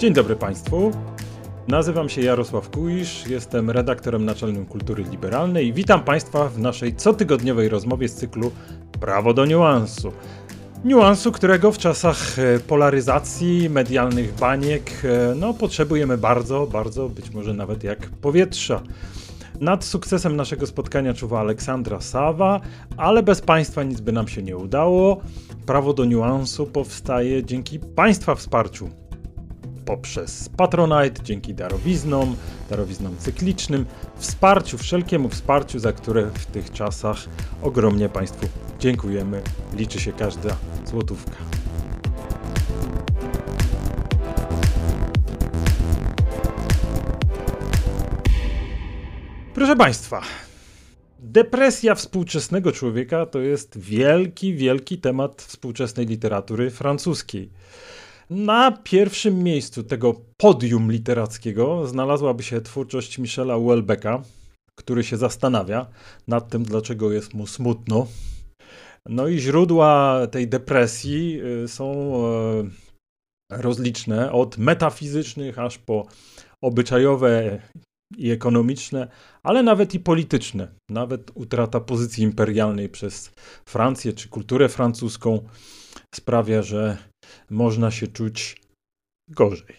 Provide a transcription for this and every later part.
Dzień dobry Państwu. Nazywam się Jarosław Kuisz, jestem redaktorem naczelnym Kultury Liberalnej i witam Państwa w naszej cotygodniowej rozmowie z cyklu Prawo do niuansu. Niuansu, którego w czasach e, polaryzacji, medialnych baniek, e, no potrzebujemy bardzo, bardzo, być może nawet jak powietrza. Nad sukcesem naszego spotkania czuwa Aleksandra Sawa, ale bez Państwa nic by nam się nie udało. Prawo do niuansu powstaje dzięki Państwa wsparciu poprzez Patronite, dzięki darowiznom, darowiznom cyklicznym, wsparciu, wszelkiemu wsparciu, za które w tych czasach ogromnie Państwu dziękujemy. Liczy się każda złotówka. Proszę Państwa, depresja współczesnego człowieka to jest wielki, wielki temat współczesnej literatury francuskiej. Na pierwszym miejscu tego podium literackiego znalazłaby się twórczość Michela Houellebecqa, który się zastanawia nad tym, dlaczego jest mu smutno. No i źródła tej depresji y, są e, rozliczne, od metafizycznych aż po obyczajowe i ekonomiczne, ale nawet i polityczne. Nawet utrata pozycji imperialnej przez Francję czy kulturę francuską sprawia, że można się czuć gorzej.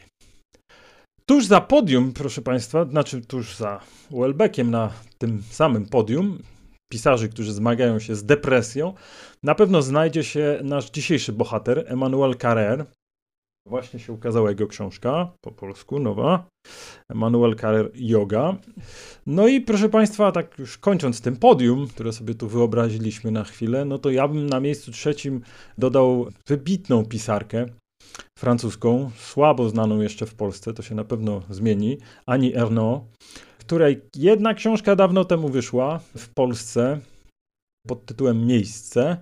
Tuż za podium, proszę Państwa, znaczy tuż za Welbeckiem na tym samym podium pisarzy, którzy zmagają się z depresją, na pewno znajdzie się nasz dzisiejszy bohater, Emmanuel Carrère. Właśnie się ukazała jego książka, po polsku, nowa, Emmanuel Carrère Yoga. No i proszę Państwa, tak już kończąc tym podium, które sobie tu wyobraziliśmy na chwilę, no to ja bym na miejscu trzecim dodał wybitną pisarkę, francuską, słabo znaną jeszcze w Polsce, to się na pewno zmieni, Ani Ernaux, której jedna książka dawno temu wyszła w Polsce pod tytułem Miejsce.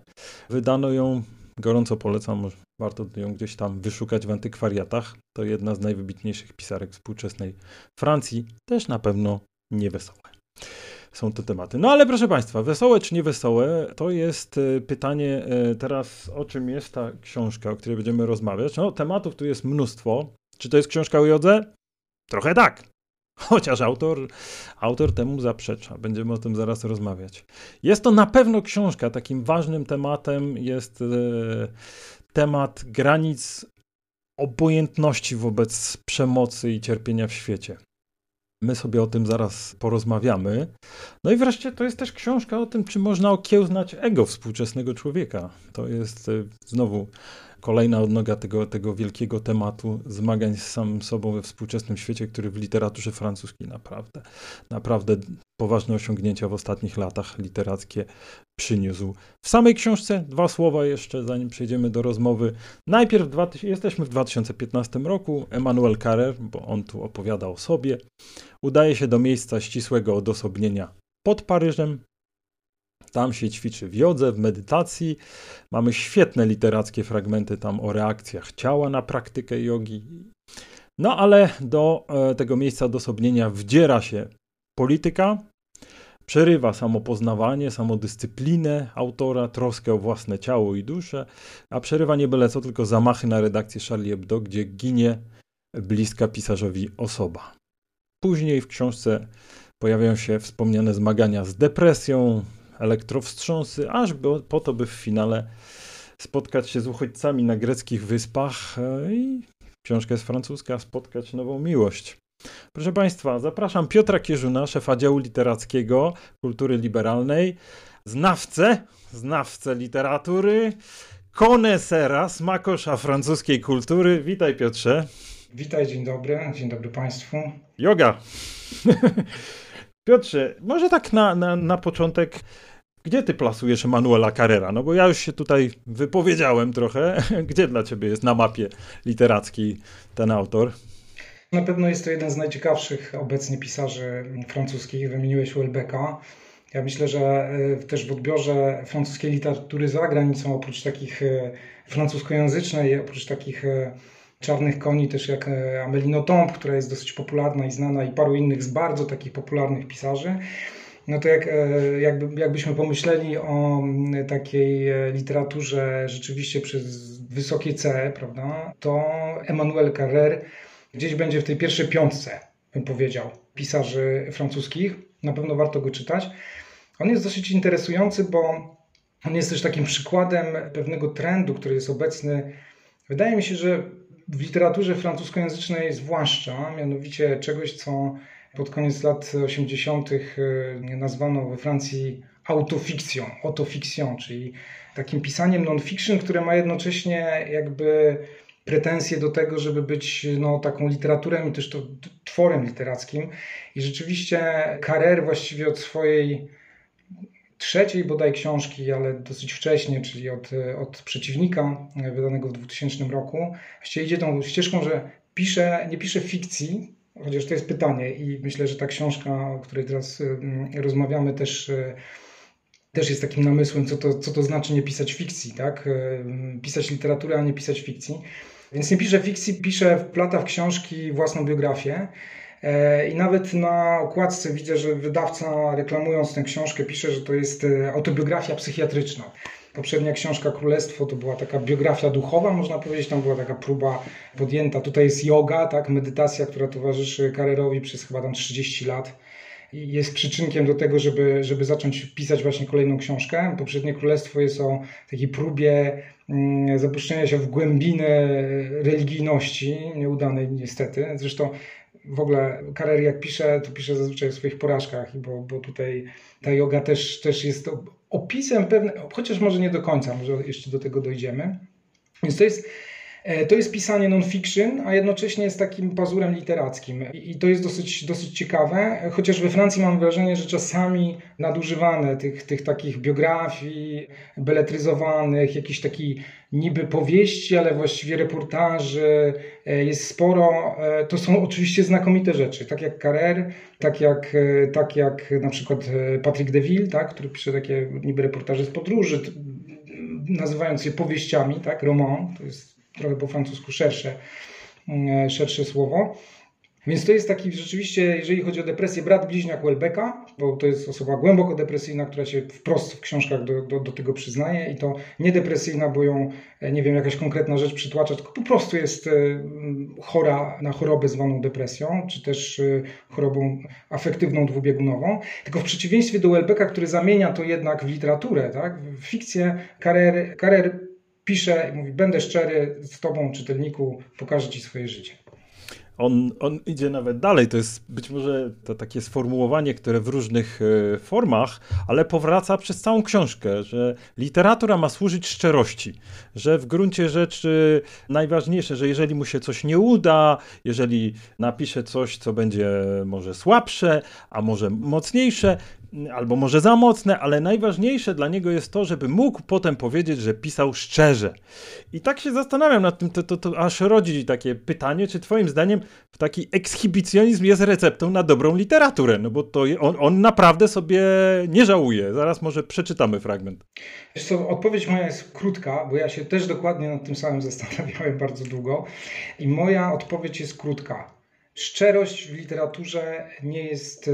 Wydano ją, gorąco polecam, warto ją gdzieś tam wyszukać w antykwariatach. To jedna z najwybitniejszych pisarek współczesnej Francji, też na pewno niewesołe są to tematy. No ale proszę Państwa, wesołe czy niewesołe, to jest e, pytanie e, teraz, o czym jest ta książka, o której będziemy rozmawiać. No, tematów tu jest mnóstwo. Czy to jest książka o jodze? Trochę tak. Chociaż autor, autor temu zaprzecza. Będziemy o tym zaraz rozmawiać. Jest to na pewno książka. Takim ważnym tematem jest e, temat granic obojętności wobec przemocy i cierpienia w świecie. My sobie o tym zaraz porozmawiamy. No i wreszcie to jest też książka o tym, czy można okiełznać ego współczesnego człowieka. To jest e, znowu kolejna odnoga tego, tego wielkiego tematu zmagań z samym sobą we współczesnym świecie, który w literaturze francuskiej naprawdę, naprawdę poważne osiągnięcia w ostatnich latach literackie przyniósł. W samej książce dwa słowa jeszcze, zanim przejdziemy do rozmowy. Najpierw jesteśmy w 2015 roku. Emmanuel Carrère, bo on tu opowiada o sobie, udaje się do miejsca ścisłego odosobnienia pod Paryżem, tam się ćwiczy w jodze, w medytacji. Mamy świetne literackie fragmenty tam o reakcjach ciała na praktykę jogi. No ale do e, tego miejsca odosobnienia wdziera się polityka, przerywa samopoznawanie, samodyscyplinę autora, troskę o własne ciało i duszę, a przerywa nie byle co, tylko zamachy na redakcję Charlie Hebdo, gdzie ginie bliska pisarzowi osoba. Później w książce pojawiają się wspomniane zmagania z depresją, elektrowstrząsy, aż po to, by w finale spotkać się z uchodźcami na greckich wyspach e, i książka jest francuska, spotkać nową miłość. Proszę Państwa, zapraszam Piotra Kierzuna, szefa działu literackiego Kultury Liberalnej, znawcę, znawcę literatury, konesera, smakosza francuskiej kultury. Witaj Piotrze. Witaj, dzień dobry, dzień dobry Państwu. Yoga. Piotrze, może tak na, na, na początek gdzie ty plasujesz Emanuela Carrera? No bo ja już się tutaj wypowiedziałem trochę. Gdzie dla ciebie jest na mapie literackiej ten autor? Na pewno jest to jeden z najciekawszych obecnie pisarzy francuskich. Wymieniłeś Welbecka. Ja myślę, że e, też w odbiorze francuskiej literatury za granicą, oprócz takich e, francuskojęzycznej, oprócz takich czarnych koni, też jak Amelino Tomb, która jest dosyć popularna i znana, i paru innych z bardzo takich popularnych pisarzy no to jak, e, jakby, jakbyśmy pomyśleli o mm, takiej e, literaturze rzeczywiście przez wysokie C, prawda, to Emmanuel Carrère gdzieś będzie w tej pierwszej piątce, bym powiedział, pisarzy francuskich. Na pewno warto go czytać. On jest dosyć interesujący, bo on jest też takim przykładem pewnego trendu, który jest obecny. Wydaje mi się, że w literaturze francuskojęzycznej zwłaszcza, mianowicie czegoś, co pod koniec lat 80. E, nazwano we Francji autofikcją, autofikcją, czyli takim pisaniem non-fiction, które ma jednocześnie jakby pretensje do tego, żeby być no, taką literaturą i też to tworem literackim. I rzeczywiście Carrer właściwie od swojej trzeciej bodaj książki, ale dosyć wcześnie, czyli od, od przeciwnika wydanego w 2000 roku, właściwie idzie tą ścieżką, że pisze, nie pisze fikcji, Chociaż to jest pytanie i myślę, że ta książka, o której teraz mm, rozmawiamy, też, e, też jest takim namysłem, co to, co to znaczy nie pisać fikcji, tak? E, pisać literaturę, a nie pisać fikcji. Więc nie pisze fikcji, pisze, wplata w książki własną biografię. E, I nawet na okładce widzę, że wydawca reklamując tę książkę pisze, że to jest autobiografia psychiatryczna. Poprzednia książka Królestwo to była taka biografia duchowa, można powiedzieć, tam była taka próba podjęta. Tutaj jest yoga, tak, medytacja, która towarzyszy Karerowi przez chyba tam 30 lat. I jest przyczynkiem do tego, żeby, żeby zacząć pisać właśnie kolejną książkę. Poprzednie Królestwo jest o takiej próbie mm, zapuszczenia się w głębinę religijności, nieudanej niestety. Zresztą w ogóle Karer jak pisze, to pisze zazwyczaj o swoich porażkach, bo, bo tutaj ta yoga też, też jest opisem pewne, chociaż może nie do końca, może jeszcze do tego dojdziemy. Więc to jest, to jest pisanie non-fiction, a jednocześnie jest takim pazurem literackim. I to jest dosyć, dosyć ciekawe, chociaż we Francji mam wrażenie, że czasami nadużywane tych, tych takich biografii beletryzowanych, jakiś taki niby powieści, ale właściwie reportaży e, jest sporo. E, to są oczywiście znakomite rzeczy, tak jak Carrer, tak jak, e, tak jak na przykład Patrick Deville, tak, który pisze takie niby reportaże z podróży, nazywając je powieściami, tak, roman, to jest trochę po francusku szersze, szersze słowo. Więc to jest taki rzeczywiście, jeżeli chodzi o depresję, brat bliźniak Welbecka, bo to jest osoba głęboko depresyjna, która się wprost w książkach do, do, do, tego przyznaje i to nie depresyjna, bo ją, e, nie wiem, jakaś konkretna rzecz przytłacza, tylko po prostu jest e, chora na chorobę zwaną depresją, czy też e, chorobą afektywną dwubiegunową. Tylko w przeciwieństwie do Welbecka, który zamienia to jednak w literaturę, tak, w fikcję, Karer pisze i mówi, będę szczery z tobą, czytelniku, pokażę ci swoje życie on, on idzie nawet dalej. To jest być może to takie sformułowanie, które w różnych e, formach, ale powraca przez całą książkę, że literatura ma służyć szczerości, że w gruncie rzeczy najważniejsze, że jeżeli mu się coś nie uda, jeżeli napisze coś, co będzie może słabsze, a może mocniejsze, albo może za mocne, ale najważniejsze dla niego jest to, żeby mógł potem powiedzieć, że pisał szczerze. I tak się zastanawiam nad tym, to, to, to aż rodzi takie pytanie, czy twoim zdaniem taki ekshibicjonizm jest receptą na dobrą literaturę? No bo to on, on naprawdę sobie nie żałuje. Zaraz może przeczytamy fragment. Wiesz co, odpowiedź moja jest krótka, bo ja się też dokładnie nad tym samym zastanawiałem bardzo długo i moja odpowiedź jest krótka Szczerość w literaturze nie jest e,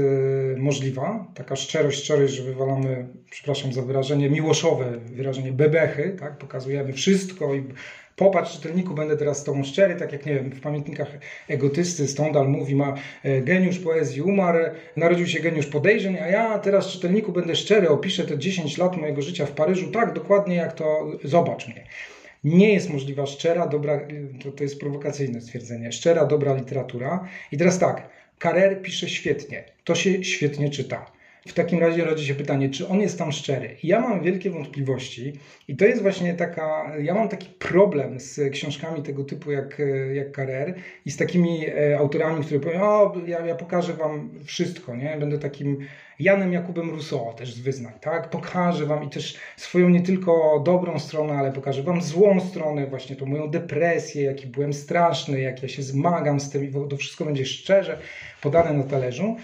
możliwa. Taka szczerość, szczerość, że wywalamy, przepraszam za wyrażenie, miłoszowe wyrażenie bebechy, tak? pokazujemy wszystko i popatrz czytelniku, będę teraz z tobą szczery, tak jak nie wiem, w pamiętnikach egotysty Stendhal mówi, ma e, geniusz poezji umarł, narodził się geniusz podejrzeń, a ja teraz czytelniku będę szczery, opiszę te 10 lat mojego życia w Paryżu tak dokładnie jak to, zobacz mnie nie jest możliwa szczera, dobra, to, to jest prowokacyjne stwierdzenie, szczera, dobra literatura. I teraz tak, Karer pisze świetnie, to się świetnie czyta. W takim razie rodzi się pytanie, czy on jest tam szczery? Ja mam wielkie wątpliwości i to jest właśnie taka, ja mam taki problem z książkami tego typu jak, jak Carrer i z takimi e, autorami, które powiedzą, o, ja, ja pokażę wam wszystko, nie? Będę takim Janem Jakubem Rousseau też z wyznań, tak? Pokażę wam i też swoją nie tylko dobrą stronę, ale pokażę wam złą stronę, właśnie tą moją depresję, jaki byłem straszny, jak ja się zmagam z tym i to wszystko będzie szczerze podane na talerzu.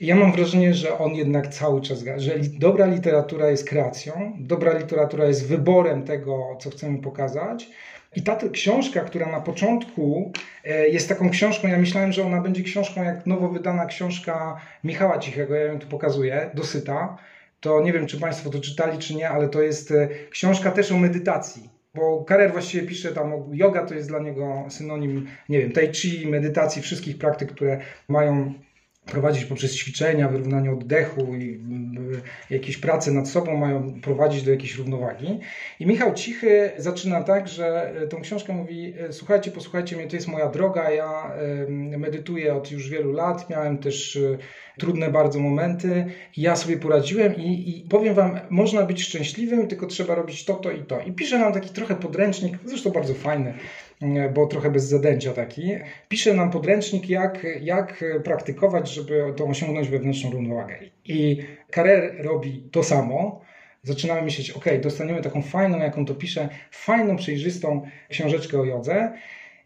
I ja mam wrażenie, że on jednak cały czas że dobra literatura jest kreacją, dobra literatura jest wyborem tego, co chcemy pokazać. I ta książka, która na początku e, jest taką książką, ja myślałem, że ona będzie książką jak nowo wydana książka Michała Cichego, ja ją tu pokazuję, dosyta. To nie wiem, czy Państwo to czytali, czy nie, ale to jest e, książka też o medytacji. Bo Karer właściwie pisze tam, yoga to jest dla niego synonim, nie wiem, tai chi, medytacji, wszystkich praktyk, które mają prowadzić poprzez ćwiczenia, wyrównanie oddechu i jakieś prace nad sobą mają prowadzić do jakiejś równowagi. I Michał Cichy zaczyna tak, że e, tą książkę mówi: e, Słuchajcie, posłuchajcie mnie, to jest moja droga. Ja medytuję od już wielu lat, miałem też trudne bardzo momenty. Ja sobie poradziłem i, i powiem Wam, można być szczęśliwym, tylko trzeba robić to, to i to. I pisze nam taki trochę podręcznik, zresztą bardzo fajny, bo trochę bez zadęcia taki. Pisze nam podręcznik, jak, jak praktykować, żeby to osiągnąć wewnętrzną równowagę. I Carrer robi to samo. Zaczynamy myśleć, ok, dostaniemy taką fajną, jak on to pisze, fajną, przejrzystą książeczkę o jodze.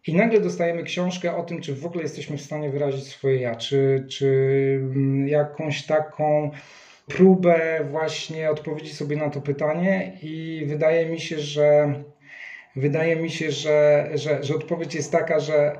I nagle dostajemy książkę o tym, czy w ogóle jesteśmy w stanie wyrazić swoje ja, czy, czy mm, jakąś taką próbę właśnie odpowiedzi sobie na to pytanie i wydaje mi się, że wydaje mi się, że, że, że odpowiedź jest taka, że,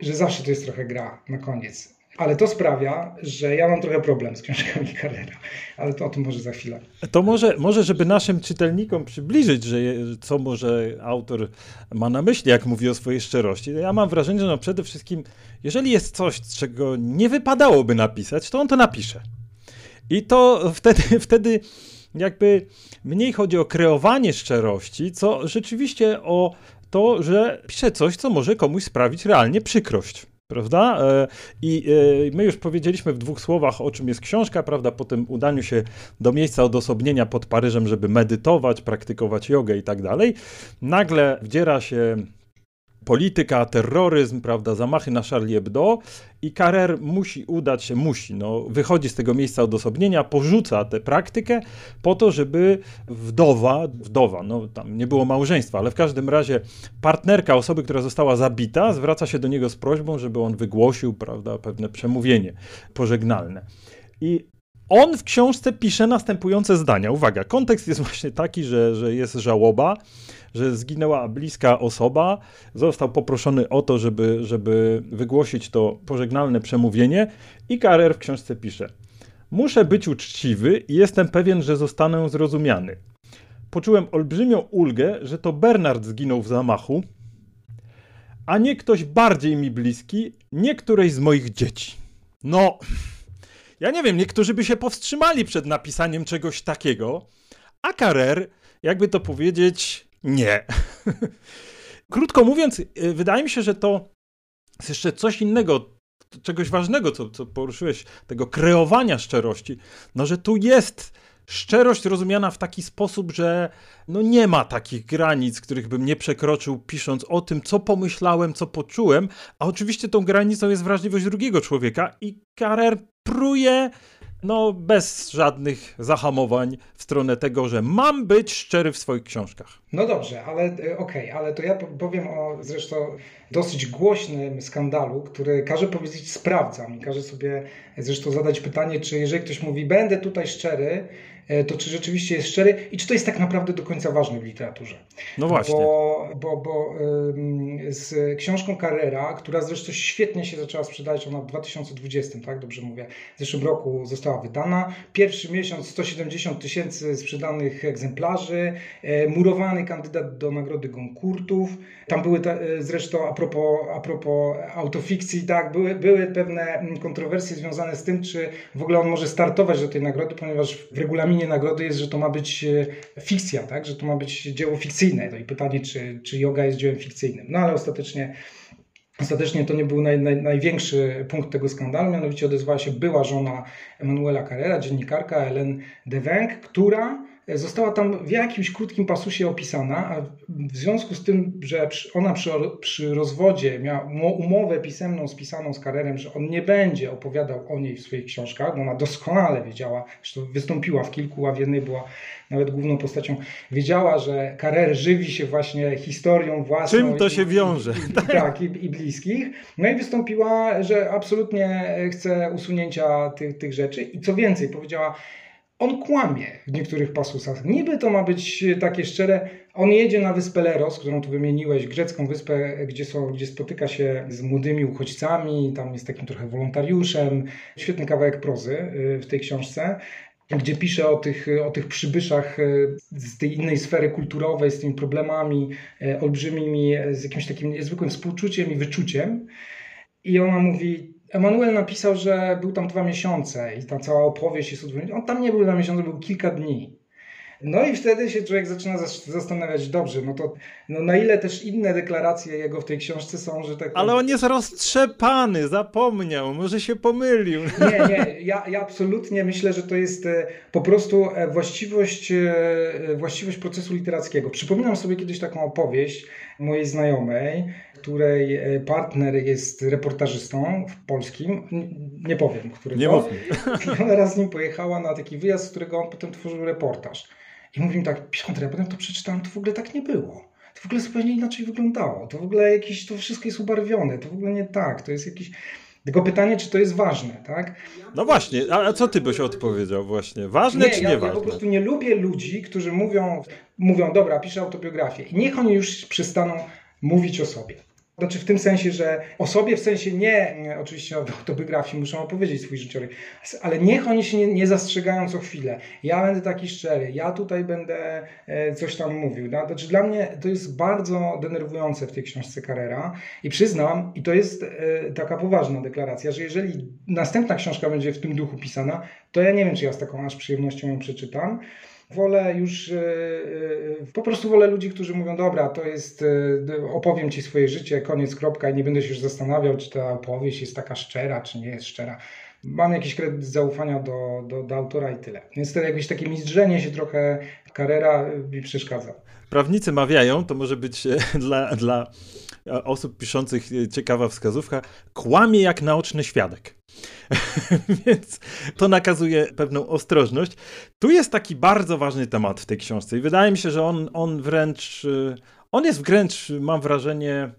że zawsze to jest trochę gra na koniec. Ale to sprawia, że ja mam trochę problem z książkami Carrera, ale to o tym może za chwilę. To może, może żeby naszym czytelnikom przybliżyć, że co może autor ma na myśli, jak mówi o swojej szczerości. Ja mam wrażenie, że no przede wszystkim, jeżeli jest coś, czego nie wypadałoby napisać, to on to napisze. I to wtedy, wtedy jakby mniej chodzi o kreowanie szczerości, co rzeczywiście o to, że pisze coś, co może komuś sprawić realnie przykrość. Prawda? E, I e, my już powiedzieliśmy w dwóch słowach, o czym jest książka, prawda? Po tym udaniu się do miejsca odosobnienia pod Paryżem, żeby medytować, praktykować jogę i tak dalej. Nagle wdziera się polityka, terroryzm, prawda, zamachy na Charlie Hebdo i Carrer musi udać się, musi, no, wychodzi z tego miejsca odosobnienia, porzuca tę praktykę po to, żeby wdowa, wdowa, no tam nie było małżeństwa, ale w każdym razie partnerka osoby, która została zabita, zwraca się do niego z prośbą, żeby on wygłosił, prawda, pewne przemówienie pożegnalne. I on w książce pisze następujące zdania. Uwaga, kontekst jest właśnie taki, że, że jest żałoba, że zginęła bliska osoba, został poproszony o to, żeby, żeby wygłosić to pożegnalne przemówienie i Karer w książce pisze Muszę być uczciwy i jestem pewien, że zostanę zrozumiany. Poczułem olbrzymią ulgę, że to Bernard zginął w zamachu, a nie ktoś bardziej mi bliski, nie któreś z moich dzieci. No, ja nie wiem, niektórzy by się powstrzymali przed napisaniem czegoś takiego, a Carrer, jakby to powiedzieć, nie. Krótko mówiąc, y, wydaje mi się, że to jest jeszcze coś innego, czegoś ważnego, co, co poruszyłeś, tego kreowania szczerości, no że tu jest szczerość rozumiana w taki sposób, że no nie ma takich granic, których bym nie przekroczył, pisząc o tym, co pomyślałem, co poczułem, a oczywiście tą granicą jest wrażliwość drugiego człowieka i Karer pruje no bez żadnych zahamowań w stronę tego, że mam być szczery w swoich książkach. No dobrze, ale e, okej, okay, ale to ja powiem o zresztą dosyć głośnym skandalu, który każe powiedzieć sprawdzam i każe sobie zresztą zadać pytanie, czy jeżeli ktoś mówi będę tutaj szczery, to czy rzeczywiście jest szczery i czy to jest tak naprawdę do końca ważne w literaturze. No właśnie. Bo, bo, bo z książką Carrera, która zresztą świetnie się zaczęła sprzedać, ona w 2020, tak dobrze mówię, w zeszłym roku została wydana. Pierwszy miesiąc 170 tysięcy sprzedanych egzemplarzy, e, murowany kandydat do nagrody Goncourtów. Tam były te, zresztą a propos, a propos autofikcji, tak, były, były pewne kontrowersje związane z tym, czy w ogóle on może startować do tej nagrody, ponieważ w regulaminie terminie nagrody jest, że to ma być e, fikcja, tak? że to ma być dzieło fikcyjne. No i pytanie, czy, czy yoga jest dziełem fikcyjnym. No ale ostatecznie Ostatecznie to nie był naj, naj, największy punkt tego skandalu, mianowicie odezwała się była żona Emanuela Carrera, dziennikarka Helen Dewenck, która została tam w jakimś krótkim pasusie opisana, a w związku z tym, że ona przy, przy rozwodzie miała umowę pisemną spisaną z Karerem, że on nie będzie opowiadał o niej w swoich książkach, bo ona doskonale wiedziała, że wystąpiła w kilku, a w jednej była nawet główną postacią, wiedziała, że Karer żywi się właśnie historią własną. Czym to się wiąże? I, i, tak, i, i bliskich. No i wystąpiła, że absolutnie chce usunięcia tych, tych rzeczy i co więcej, powiedziała, on kłamie w niektórych pasusach. Niby to ma być takie szczere. On jedzie na wyspę Leros, którą tu wymieniłeś, grecką wyspę, gdzie, są, gdzie spotyka się z młodymi uchodźcami, tam jest takim trochę wolontariuszem. Świetny kawałek prozy y, w tej książce gdzie pisze o tych, o tych przybyszach z tej innej sfery kulturowej, z tymi problemami olbrzymimi, z jakimś takim niezwykłym współczuciem i wyczuciem. I ona mówi, Emanuel napisał, że był tam dwa miesiące i ta cała opowieść jest odwrócona. On tam nie był dwa miesiące, był kilka dni. No i wtedy się człowiek zaczyna zastanawiać, dobrze, no to no na ile też inne deklaracje jego w tej książce są, że tak... Ale on jest roztrzepany, zapomniał, może się pomylił. Nie, nie, ja, ja absolutnie myślę, że to jest e, po prostu e, właściwość, e, właściwość procesu literackiego. Przypominam sobie kiedyś taką opowieść mojej znajomej, której e, partner jest reportażystą w polskim, nie powiem, który nie to. I ona raz z nim pojechała na taki wyjazd, z którego on potem tworzył reportaż. I mówi mi tak, Piotr, ja potem to przeczytałem, to w ogóle tak nie było. To w ogóle zupełnie inaczej wyglądało. To w ogóle jakieś, to wszystko jest ubarwione. To w ogóle nie tak. To jest jakiś... Tylko pytanie, czy to jest ważne, tak? No właśnie, a co ty byś odpowiedział właśnie? Ważne nie, czy ja, nie ważne? Ja po prostu nie lubię ludzi, którzy mówią, mówią, dobra, piszę autobiografię i niech oni już przestaną mówić o sobie. Znaczy w tym sensie, że o sobie, w sensie nie, oczywiście autobiografii muszą opowiedzieć swój życiorys, ale niech oni się nie, nie, zastrzegają co chwilę. Ja będę taki szczery, ja tutaj będę e, coś tam mówił. Znaczy dla mnie to jest bardzo denerwujące w tej książce Carrera i przyznam, i to jest e, taka poważna deklaracja, że jeżeli następna książka będzie w tym duchu pisana, to ja nie wiem, czy ja z taką aż przyjemnością ją przeczytam. Wolę już, e, e, po prostu wolę ludzi, którzy mówią, dobra, to jest, e, opowiem Ci swoje życie, koniec, kropka i nie będę się już zastanawiał, czy ta opowieść jest taka szczera, czy nie jest szczera. Mam jakiś kredyt zaufania do, do, do autora i tyle. Więc to jakieś takie mizdrzenie się trochę Carrera mi przeszkadza. Prawnicy mawiają, to może być dla, dla osób piszących ciekawa wskazówka, kłamie jak naoczny świadek. Więc to nakazuje pewną ostrożność. Tu jest taki bardzo ważny temat w tej książce i wydaje mi się, że on, on wręcz, on jest wręcz, mam wrażenie,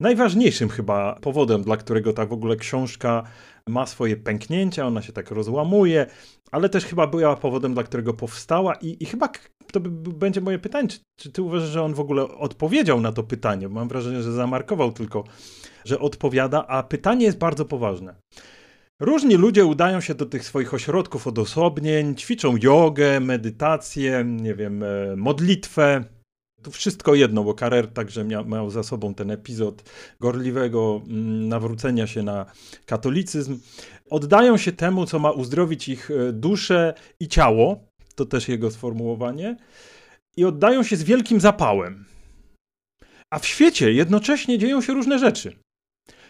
najważniejszym chyba powodem, dla którego ta w ogóle książka ma swoje pęknięcia, ona się tak rozłamuje, ale też chyba była powodem, dla którego powstała i, i chyba to będzie moje pytanie, czy, czy ty uważasz, że on w ogóle odpowiedział na to pytanie? Mam wrażenie, że zamarkował tylko, że odpowiada, a pytanie jest bardzo poważne. Różni ludzie udają się do tych swoich ośrodków odosobnień, ćwiczą jogę, medytację, nie wiem, e, modlitwę. Tu wszystko jedno, bo Karer także miał, miał za sobą ten epizod gorliwego mm, nawrócenia się na katolicyzm. Oddają się temu, co ma uzdrowić ich e, duszę i ciało, to też jego sformułowanie, i oddają się z wielkim zapałem. A w świecie jednocześnie dzieją się różne rzeczy.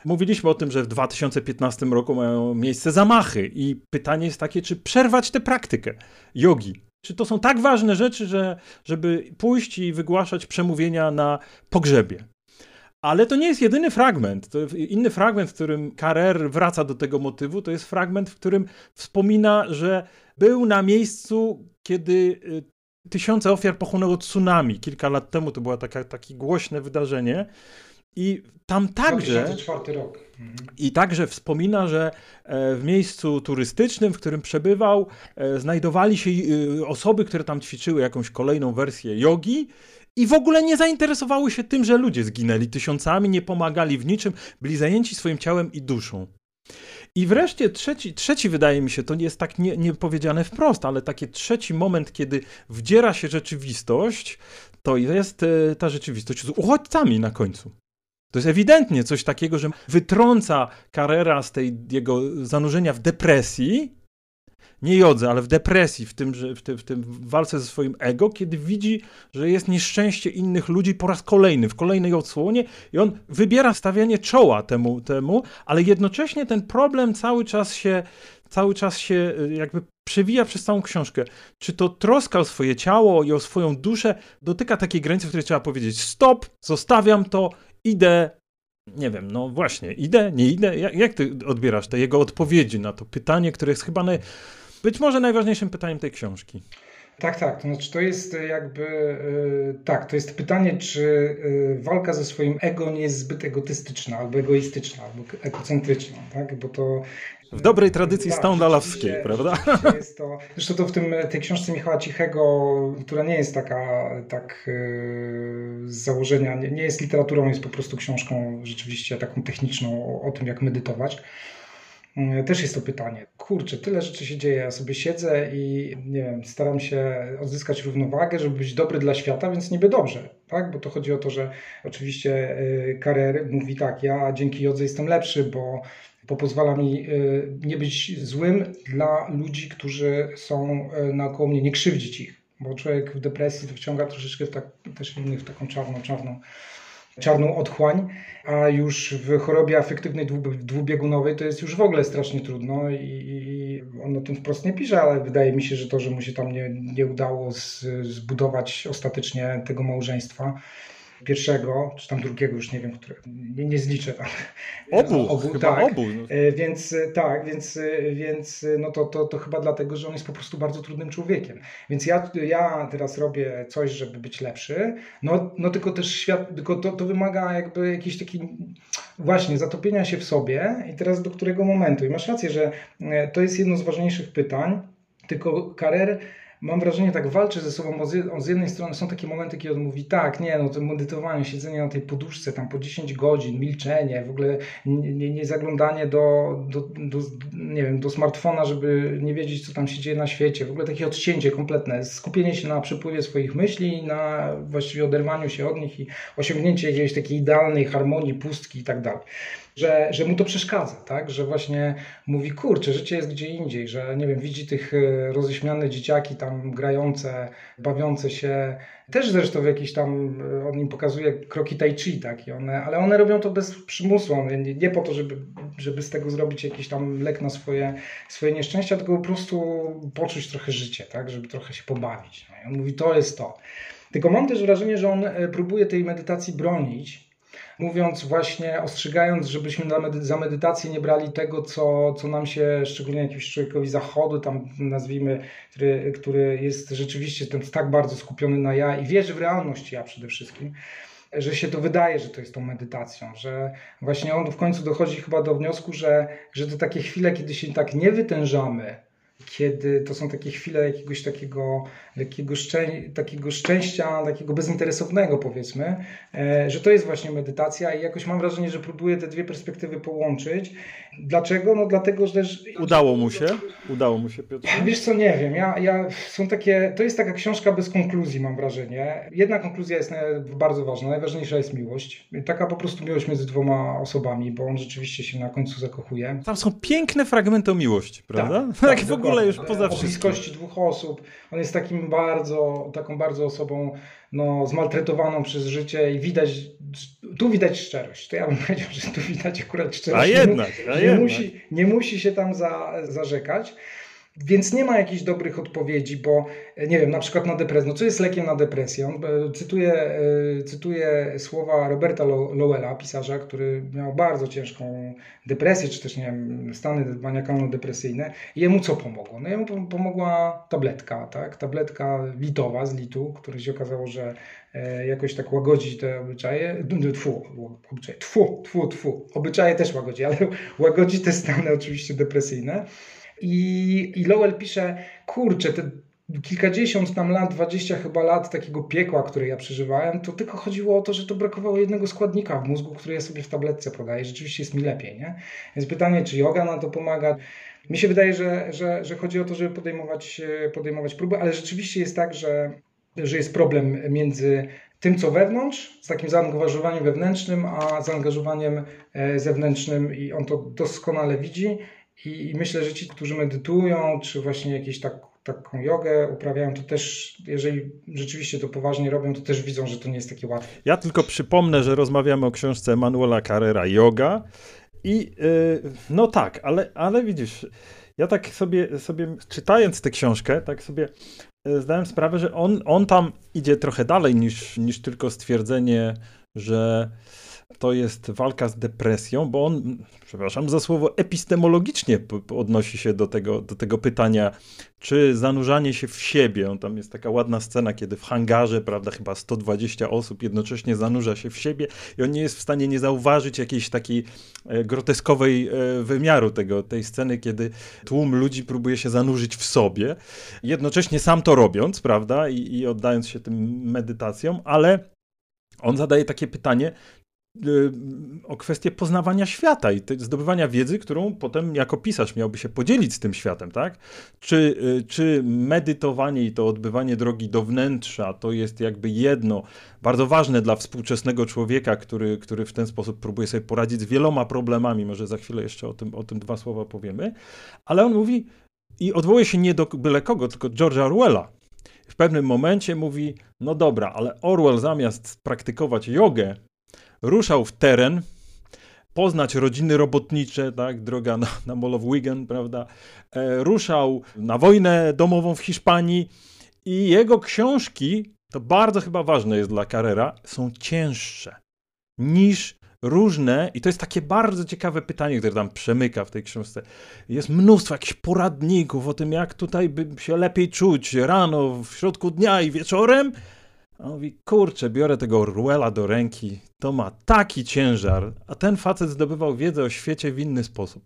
Mówiliśmy o tym, że w 2015 roku mają miejsce zamachy i pytanie jest takie, czy przerwać tę praktykę jogi. Czy to są tak ważne rzeczy, że, żeby pójść i wygłaszać przemówienia na pogrzebie? Ale to nie jest jedyny fragment. To inny fragment, w którym Karer wraca do tego motywu, to jest fragment, w którym wspomina, że był na miejscu, kiedy y, tysiące ofiar pochłonęło tsunami. Kilka lat temu to było takie głośne wydarzenie. I tam także. 2004 rok. Mhm. I także wspomina, że e, w miejscu turystycznym, w którym przebywał, e, znajdowali się e, osoby, które tam ćwiczyły jakąś kolejną wersję jogi. I w ogóle nie zainteresowały się tym, że ludzie zginęli tysiącami, nie pomagali w niczym, byli zajęci swoim ciałem i duszą. I wreszcie trzeci, trzeci wydaje mi się, to jest tak nie, nie powiedziane wprost, ale taki trzeci moment, kiedy wdziera się rzeczywistość, to jest ta rzeczywistość z uchodźcami na końcu. To jest ewidentnie coś takiego, że wytrąca Carrera z tej jego zanurzenia w depresji, nie jodze, ale w depresji, w tym, że, w, tym, w tym walce ze swoim ego, kiedy widzi, że jest nieszczęście innych ludzi po raz kolejny, w kolejnej odsłonie i on wybiera stawianie czoła temu, temu ale jednocześnie ten problem cały czas się, cały czas się y, jakby przewija przez całą książkę. Czy to troska o swoje ciało i o swoją duszę dotyka takiej granicy, w której trzeba powiedzieć stop, zostawiam to, idę, nie wiem, no właśnie, idę, nie idę? Jak, jak ty odbierasz te jego odpowiedzi na to pytanie, które jest chyba naj, być może najważniejszym pytaniem tej książki? Tak, tak. To znaczy, to jest jakby. Yy, tak, to jest pytanie, czy yy, walka ze swoim ego nie jest zbyt egotystyczna, albo egoistyczna, albo egocentryczna, tak? Bo to. W dobrej tradycji tak, stądalowskiej, prawda? Jest to, zresztą to w tym, tej książce Michała Cichego, która nie jest taka tak yy, z założenia, nie, nie jest literaturą, jest po prostu książką rzeczywiście taką techniczną o, o tym, jak medytować Mm, też jest to pytanie. Kurczę, tyle rzeczy się dzieje. Ja sobie siedzę i nie wiem, staram się odzyskać równowagę, żeby być dobry dla świata, więc niby dobrze, tak? Bo to chodzi o to, że oczywiście y, Karer mówi tak, ja dzięki jodze jestem lepszy, bo, bo pozwala mi y, nie być złym dla ludzi, którzy są y, naokoło mnie, nie krzywdzić ich. Bo człowiek w depresji to wciąga troszeczkę tak, też innych w taką czarną, czarną czarną otchłań, a już w chorobie afektywnej dwubiegunowej to jest już w ogóle strasznie trudno i on o tym wprost nie pisze, ale wydaje mi się, że to, że mu się tam nie, nie udało z, zbudować ostatecznie tego małżeństwa, pierwszego, czy tam drugiego, już nie wiem, które, nie, nie zliczę tam. Obu, obu chyba tak. obu. No. E, więc e, tak, więc, e, więc no to, to, to chyba dlatego, że on jest po prostu bardzo trudnym człowiekiem. Więc ja, ja teraz robię coś, żeby być lepszy, no, no tylko też świat, tylko to, to wymaga jakby jakiejś takiej właśnie zatopienia się w sobie i teraz do którego momentu. I masz rację, że to jest jedno z ważniejszych pytań, tylko Karer mam wrażenie, tak walczy ze sobą, bo z, jednej strony są takie momenty, kiedy on mówi, tak, nie, no to medytowanie, siedzenie na tej poduszce tam po 10 godzin, milczenie, w ogóle nie, nie zaglądanie do, do, do, nie wiem, do smartfona, żeby nie wiedzieć, co tam się dzieje na świecie, w ogóle takie odcięcie kompletne, skupienie się na przepływie swoich myśli, na właściwie oderwaniu się od nich i osiągnięcie jakiejś takiej idealnej harmonii, pustki i tak dalej że, że mu to przeszkadza, tak? Że właśnie mówi, kurczę, życie jest gdzie indziej, że nie wiem, widzi tych e, roześmiane dzieciaki tam grające, bawiące się, też zresztą w jakiś tam, e, on im pokazuje kroki tai chi, tak? I one, ale one robią to bez przymusu, nie, nie po to, żeby, żeby z tego zrobić jakiś tam lek na swoje, swoje nieszczęścia, tylko po prostu poczuć trochę życie, tak? Żeby trochę się pobawić. No I on mówi, to jest to. Tylko mam też wrażenie, że on e, próbuje tej medytacji bronić, mówiąc właśnie, ostrzegając, żebyśmy za medytację nie brali tego, co, co nam się, szczególnie jakiemuś człowiekowi zachodu, tam nazwijmy, który, który jest rzeczywiście ten, tak bardzo skupiony na ja i wierzy w realność ja przede wszystkim, że się to wydaje, że to jest tą medytacją, że właśnie on w końcu dochodzi chyba do wniosku, że, że to takie chwile, kiedy się tak nie wytężamy, kiedy to są takie chwile jakiegoś takiego, takiego, szczę, takiego szczęścia, takiego bezinteresownego powiedzmy, e, że to jest właśnie medytacja i jakoś mam wrażenie, że próbuję te dwie perspektywy połączyć. Dlaczego? No dlatego, że też... Udało mu się? Udało mu się, Piotr? Wiesz co, nie wiem. Ja, ja, są takie, to jest taka książka bez konkluzji, mam wrażenie. Jedna konkluzja jest bardzo ważna. Najważniejsza jest miłość. Taka po prostu miłość między dwoma osobami, bo on rzeczywiście się na końcu zakochuje. Tam są piękne fragmenty o miłości, prawda? Tak, tak w ogóle już poza. O bliskości dwóch osób. On jest takim bardzo, taką bardzo osobą no, zmaltretowaną przez życie i widać, tu widać szczerość. To ja bym powiedział, że tu widać akurat szczerość. A jednak, a nie, jednak. Musi, nie musi się tam za, zarzekać. Więc nie ma jakichś dobrych odpowiedzi, bo nie wiem, na przykład na depresję. No co jest lekiem na depresję? E, cytuję, e, cytuję słowa Roberta Lowella, pisarza, który miał bardzo ciężką depresję, czy też nie wiem, stany maniakalno-depresyjne. Jemu co pomogło? No jemu pomogła tabletka, tak? Tabletka litowa z litu, który się okazało, że e, jakoś tak łagodzi te obyczaje. Tfu, obyczaje, tfu, tfu, tfu. Obyczaje też łagodzi, ale łagodzi te stany oczywiście depresyjne. I, I Lowell pisze, kurczę, te kilkadziesiąt tam lat, dwadzieścia chyba lat takiego piekła, które ja przeżywałem, to tylko chodziło o to, że to brakowało jednego składnika w mózgu, który ja sobie w tabletce podaję. Rzeczywiście jest mi lepiej, nie? Więc pytanie, czy yoga na to pomaga? Mi się wydaje, że, że, że chodzi o to, żeby podejmować, podejmować próby, ale rzeczywiście jest tak, że, że jest problem między tym, co wewnątrz, z takim zaangażowaniem wewnętrznym, a zaangażowaniem e, zewnętrznym i on to doskonale widzi i, I, myślę, że ci, którzy medytują, czy właśnie jakieś tak, taką jogę uprawiają, to też, jeżeli rzeczywiście to poważnie robią, to też widzą, że to nie jest takie łatwe. Ja tylko przypomnę, że rozmawiamy o książce Manuela Carrera Yoga i yy, no tak, ale, ale widzisz, ja tak sobie, sobie czytając tę książkę, tak sobie e, zdałem sprawę, że on, on tam idzie trochę dalej niż, niż tylko stwierdzenie, że to jest walka z depresją, bo on, przepraszam za słowo, epistemologicznie odnosi się do tego, do tego pytania, czy zanurzanie się w siebie, on tam jest taka ładna scena, kiedy w hangarze, prawda, chyba 120 osób jednocześnie zanurza się w siebie i on nie jest w stanie nie zauważyć jakiejś takiej e, groteskowej e, wymiaru tego, tej sceny, kiedy tłum ludzi próbuje się zanurzyć w sobie, jednocześnie sam to robiąc, prawda, i, i oddając się tym medytacjom, ale on zadaje takie pytanie, o kwestię poznawania świata i zdobywania wiedzy, którą potem jako pisarz miałby się podzielić z tym światem, tak? Czy, y, czy medytowanie i to odbywanie drogi do wnętrza to jest jakby jedno bardzo ważne dla współczesnego człowieka, który, który w ten sposób próbuje sobie poradzić z wieloma problemami, może za chwilę jeszcze o tym, o tym dwa słowa powiemy, ale on mówi i odwołuje się nie do byle kogo, tylko George'a Orwella. W pewnym momencie mówi, no dobra, ale Orwell zamiast praktykować jogę, ruszał w teren, poznać rodziny robotnicze, tak, droga na, na Mall of Wigan, prawda, e, ruszał na wojnę domową w Hiszpanii i jego książki, to bardzo chyba ważne jest dla Carrera, są cięższe niż różne, i to jest takie bardzo ciekawe pytanie, które tam przemyka w tej książce. Jest mnóstwo jakichś poradników o tym, jak tutaj by się lepiej czuć rano, w środku dnia i wieczorem, a on mówi, kurczę, biorę tego Orwella do ręki, to ma taki ciężar, a ten facet zdobywał wiedzę o świecie w inny sposób.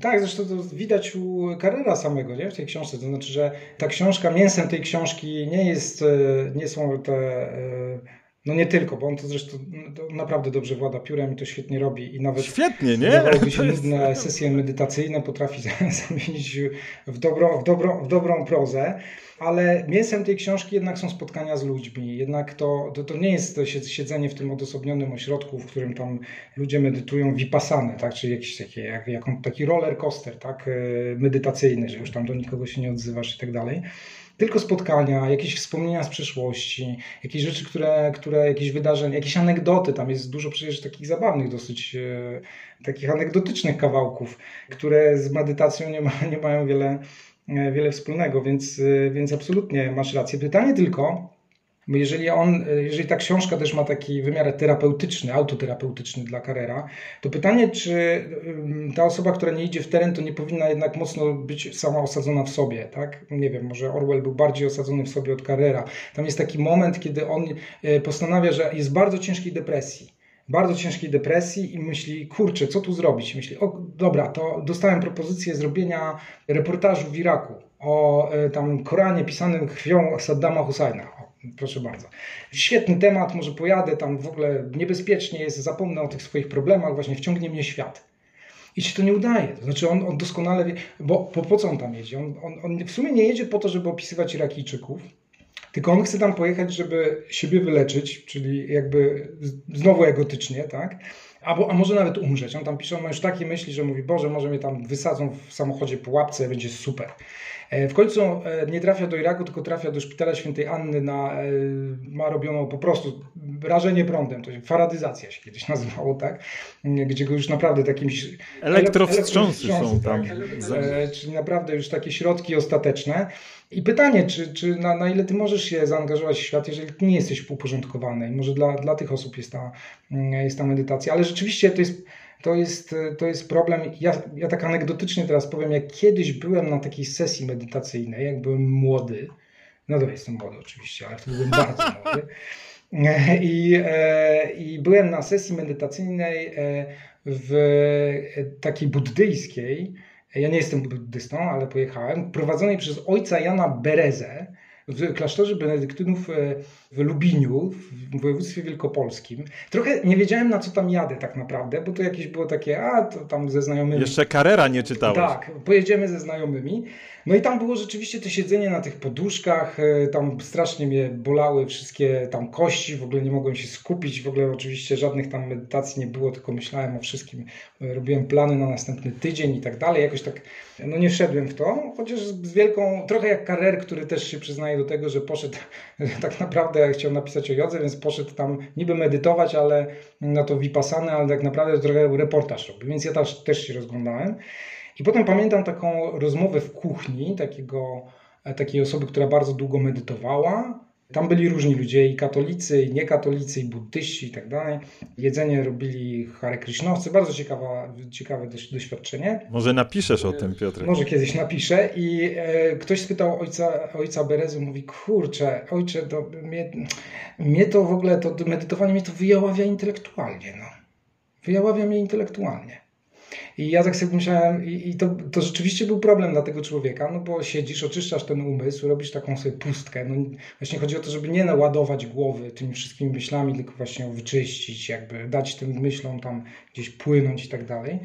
Tak, zresztą to widać u Carrera samego nie? w tej książce. To znaczy, że ta książka, mięsem tej książki nie, jest, e, nie są te. E, no nie tylko, bo on to zresztą to naprawdę dobrze włada piórem i to świetnie robi. I nawet świetnie, nie? Wydawałoby się nudne sesje medytacyjne potrafi zamienić w dobrą, w dobrą, w dobrą prozę ale mięsem tej książki jednak są spotkania z ludźmi. Jednak to, to, to nie jest siedzenie w tym odosobnionym ośrodku, w którym tam ludzie medytują vipassane, tak? czyli jakiś taki, jak, jak taki roller coaster tak? E, medytacyjny, że już tam do nikogo się nie odzywasz i tak dalej tylko spotkania, jakieś wspomnienia z przeszłości, jakieś rzeczy, które, które jakieś wydarzenia, jakieś anegdoty, tam jest dużo przecież takich zabawnych dosyć, e, takich anegdotycznych kawałków, które z medytacją nie, ma, nie mają wiele, wiele wspólnego, więc, e, więc absolutnie masz rację. Pytanie tylko, bo jeżeli, on, e, jeżeli ta książka też ma taki wymiar terapeutyczny, autoterapeutyczny dla Carrera, to pytanie, czy ta osoba, która nie idzie w teren, to nie powinna jednak mocno być sama osadzona w sobie, tak? Nie wiem, może Orwell był bardziej osadzony w sobie od Carrera. Tam jest taki moment, kiedy on postanawia, że jest w bardzo ciężkiej depresji bardzo ciężkiej depresji i myśli, kurczę, co tu zrobić? Myśli, o dobra, to dostałem propozycję zrobienia reportażu w Iraku o e, tam Koranie pisanym krwią Saddama Husajna. Proszę bardzo. Świetny temat, może pojadę tam w ogóle niebezpiecznie jest, zapomnę o tych swoich problemach, właśnie wciągnie mnie świat. I się to nie udaje. To znaczy on, on doskonale wie, bo po, po co on tam jedzie? On, on, on w sumie nie jedzie po to, żeby opisywać Irakijczyków, tylko on chce tam pojechać, żeby siebie wyleczyć, czyli jakby znowu egotycznie, tak? Albo, a może nawet umrzeć. On tam pisze, on ma już takie myśli, że mówi, Boże, może mnie tam wysadzą w samochodzie po łapce, będzie super. E, w końcu e, nie trafia do Iraku, tylko trafia do szpitala świętej Anny na, e, ma robioną po prostu rażenie prądem, to faradyzacja się kiedyś nazywało, tak? Gdzie go już naprawdę takim... Elektrowstrząsy są tam. Tak? Czyli naprawdę już takie środki ostateczne. I pytanie, czy, czy na, na ile ty możesz się zaangażować w świat, jeżeli ty nie jesteś uporządkowany. I może dla, dla tych osób jest ta, mm, jest ta medytacja. Ale rzeczywiście to jest, to jest, to jest problem. Ja, ja tak anegdotycznie teraz powiem, jak kiedyś byłem na takiej sesji medytacyjnej, jak byłem młody. No to jestem młody oczywiście, ale wtedy byłem bardzo młody. I, e, I byłem na sesji medytacyjnej e, w takiej buddyjskiej, ja nie jestem buddystą, ale pojechałem, prowadzonej przez ojca Jana Berezę w klasztorze benedyktynów e, w Lubiniu, w województwie wielkopolskim. Trochę nie wiedziałem, na co tam jadę tak naprawdę, bo to jakieś było takie, a to tam ze znajomymi. Jeszcze Carrera nie czytałeś. Tak, pojedziemy ze znajomymi. No i tam było rzeczywiście to siedzenie na tych poduszkach, e, tam strasznie mnie bolały wszystkie tam kości, w ogóle nie mogłem się skupić, w ogóle oczywiście żadnych tam medytacji nie było, tylko myślałem o wszystkim, e, robiłem plany na następny tydzień i tak dalej, jakoś tak, no nie wszedłem w to, chociaż z wielką, trochę jak Carrer, który też się przyznaje do tego, że poszedł tak naprawdę chciał napisać o jodze, więc poszedł tam niby medytować, ale na to vipassany, ale tak naprawdę trochę reportaż robił, więc ja też, też się rozglądałem. I potem pamiętam taką rozmowę w kuchni takiego, takiej osoby, która bardzo długo medytowała tam byli różni ludzie, i katolicy, i niekatolicy, i buddyści i tak dalej. Jedzenie robili Hare Krishnowcy. Bardzo ciekawa, ciekawe doświadczenie. Może napiszesz o tym, Piotr. Może kiedyś napiszę. I e, ktoś spytał ojca, ojca Berezu, mówi, kurczę, ojcze, to mnie, mnie to w ogóle, to medytowanie mnie to wyjaławia intelektualnie. No. Wyjaławia mnie intelektualnie. I ja tak sobie myślałem, i, i to, to rzeczywiście był problem dla tego człowieka, no bo siedzisz, oczyszczasz ten umysł, robisz taką sobie pustkę. No właśnie chodzi o to, żeby nie naładować głowy tymi wszystkimi myślami, tylko właśnie ją wyczyścić, jakby dać tym myślom tam gdzieś płynąć i tak dalej.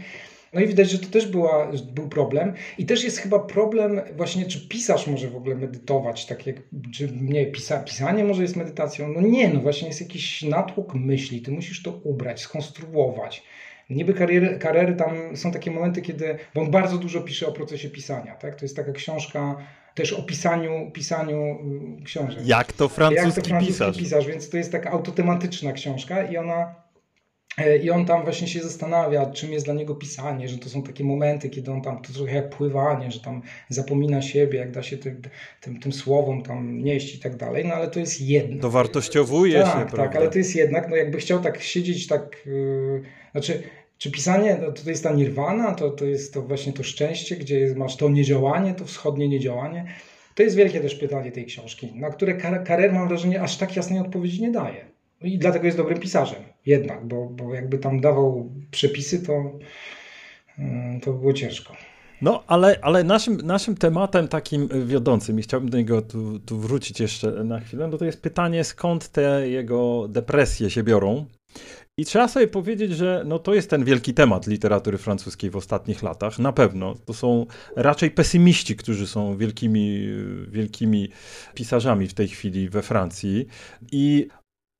No i widać, że to też była, był problem. I też jest chyba problem właśnie, czy pisarz może w ogóle medytować, tak jak, czy nie, pisa, pisanie może jest medytacją? No nie, no właśnie jest jakiś natłok myśli, ty musisz to ubrać, skonstruować. Niby kariery, kariery tam są takie momenty, kiedy, bo on bardzo dużo pisze o procesie pisania, tak? To jest taka książka też o pisaniu, pisaniu y, książek. Jak to francuski, Jak to francuski pisarz. pisarz. Więc to jest taka autotematyczna książka i ona e, i on tam właśnie się zastanawia, czym jest dla niego pisanie, że to są takie momenty, kiedy on tam, to trochę jak pływanie, że tam zapomina siebie, jak da się tym, tym, tym słowom tam nieść i tak dalej, no ale to jest jednak. Dowartościowuje tak, się, tak, prawda? Tak, ale to jest jednak, no jakby chciał tak siedzieć tak, yy, znaczy czy pisanie to, to jest ta nirwana, to, to jest to właśnie to szczęście, gdzie jest, masz to niedziałanie, to wschodnie niedziałanie? To jest wielkie też pytanie tej książki, na które Karer mam wrażenie aż tak jasnej odpowiedzi nie daje. I dlatego jest dobrym pisarzem, jednak, bo, bo jakby tam dawał przepisy, to, mm, to było ciężko. No, ale, ale naszym, naszym tematem takim wiodącym, i chciałbym do niego tu, tu wrócić jeszcze na chwilę, no to jest pytanie, skąd te jego depresje się biorą. I trzeba sobie powiedzieć, że no to jest ten wielki temat literatury francuskiej w ostatnich latach. Na pewno. To są raczej pesymiści, którzy są wielkimi, wielkimi pisarzami w tej chwili we Francji. I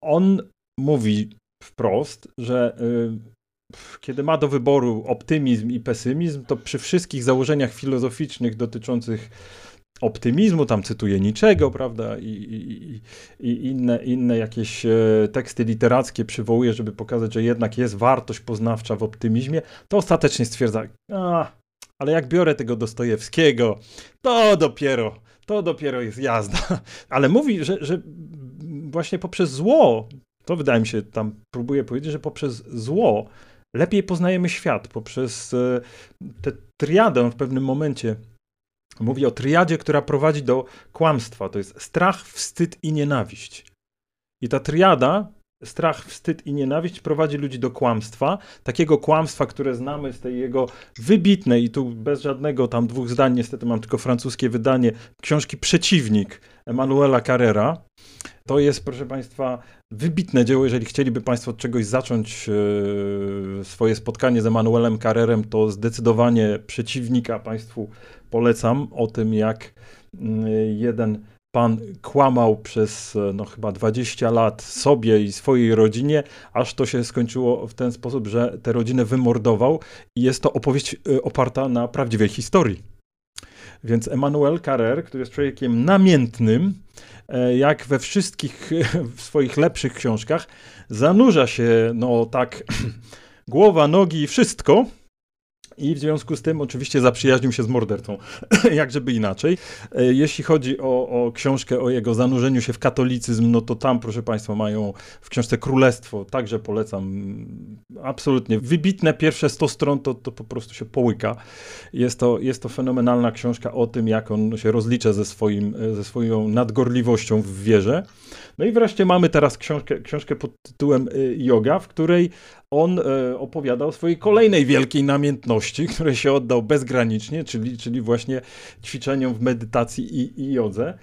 on mówi wprost, że y, kiedy ma do wyboru optymizm i pesymizm, to przy wszystkich założeniach filozoficznych dotyczących optymizmu, tam cytuję niczego, prawda, i, i, i, inne, inne jakieś e, teksty literackie przywołuje, żeby pokazać, że jednak jest wartość poznawcza w optymizmie, to ostatecznie stwierdza, a, ale jak biorę tego Dostojewskiego, to dopiero, to dopiero jest jazda. Ale mówi, że, że właśnie poprzez zło, to wydaje mi się, tam próbuje powiedzieć, że poprzez zło lepiej poznajemy świat, poprzez e, tę triadę w pewnym momencie Mówi o triadzie, która prowadzi do kłamstwa. To jest strach, wstyd i nienawiść. I ta triada, strach, wstyd i nienawiść, prowadzi ludzi do kłamstwa. Takiego kłamstwa, które znamy z tej jego wybitnej, i tu bez żadnego tam dwóch zdań, niestety mam tylko francuskie wydanie, książki Przeciwnik Emanuela Carrera. To jest, proszę Państwa, wybitne dzieło. Jeżeli chcieliby Państwo od czegoś zacząć e, swoje spotkanie z Emanuelem Carrerem, to zdecydowanie przeciwnika Państwu polecam. O tym, jak mm, jeden pan kłamał przez no, chyba 20 lat sobie i swojej rodzinie, aż to się skończyło w ten sposób, że tę rodzinę wymordował. I jest to opowieść e, oparta na prawdziwej historii. Więc Emmanuel Carrer, który jest człowiekiem namiętnym, e, jak we wszystkich swoich lepszych książkach, zanurza się, no tak, głowa, nogi, wszystko i w związku z tym oczywiście zaprzyjaźnił się z mordercą, jak żeby inaczej. E, jeśli chodzi o, o, książkę o jego zanurzeniu się w katolicyzm, no to tam, proszę Państwa, mają w książce Królestwo, także polecam. Absolutnie. Wybitne pierwsze 100 stron to, to po prostu się połyka. Jest to, jest to fenomenalna książka o tym, jak on się rozlicza ze, swoim, ze swoją nadgorliwością w wierze. No i wreszcie mamy teraz książkę, książkę pod tytułem y, Yoga, w której on y, opowiada o swojej kolejnej wielkiej namiętności, której się oddał bezgranicznie, czyli, czyli właśnie ćwiczeniom w medytacji i, i jodze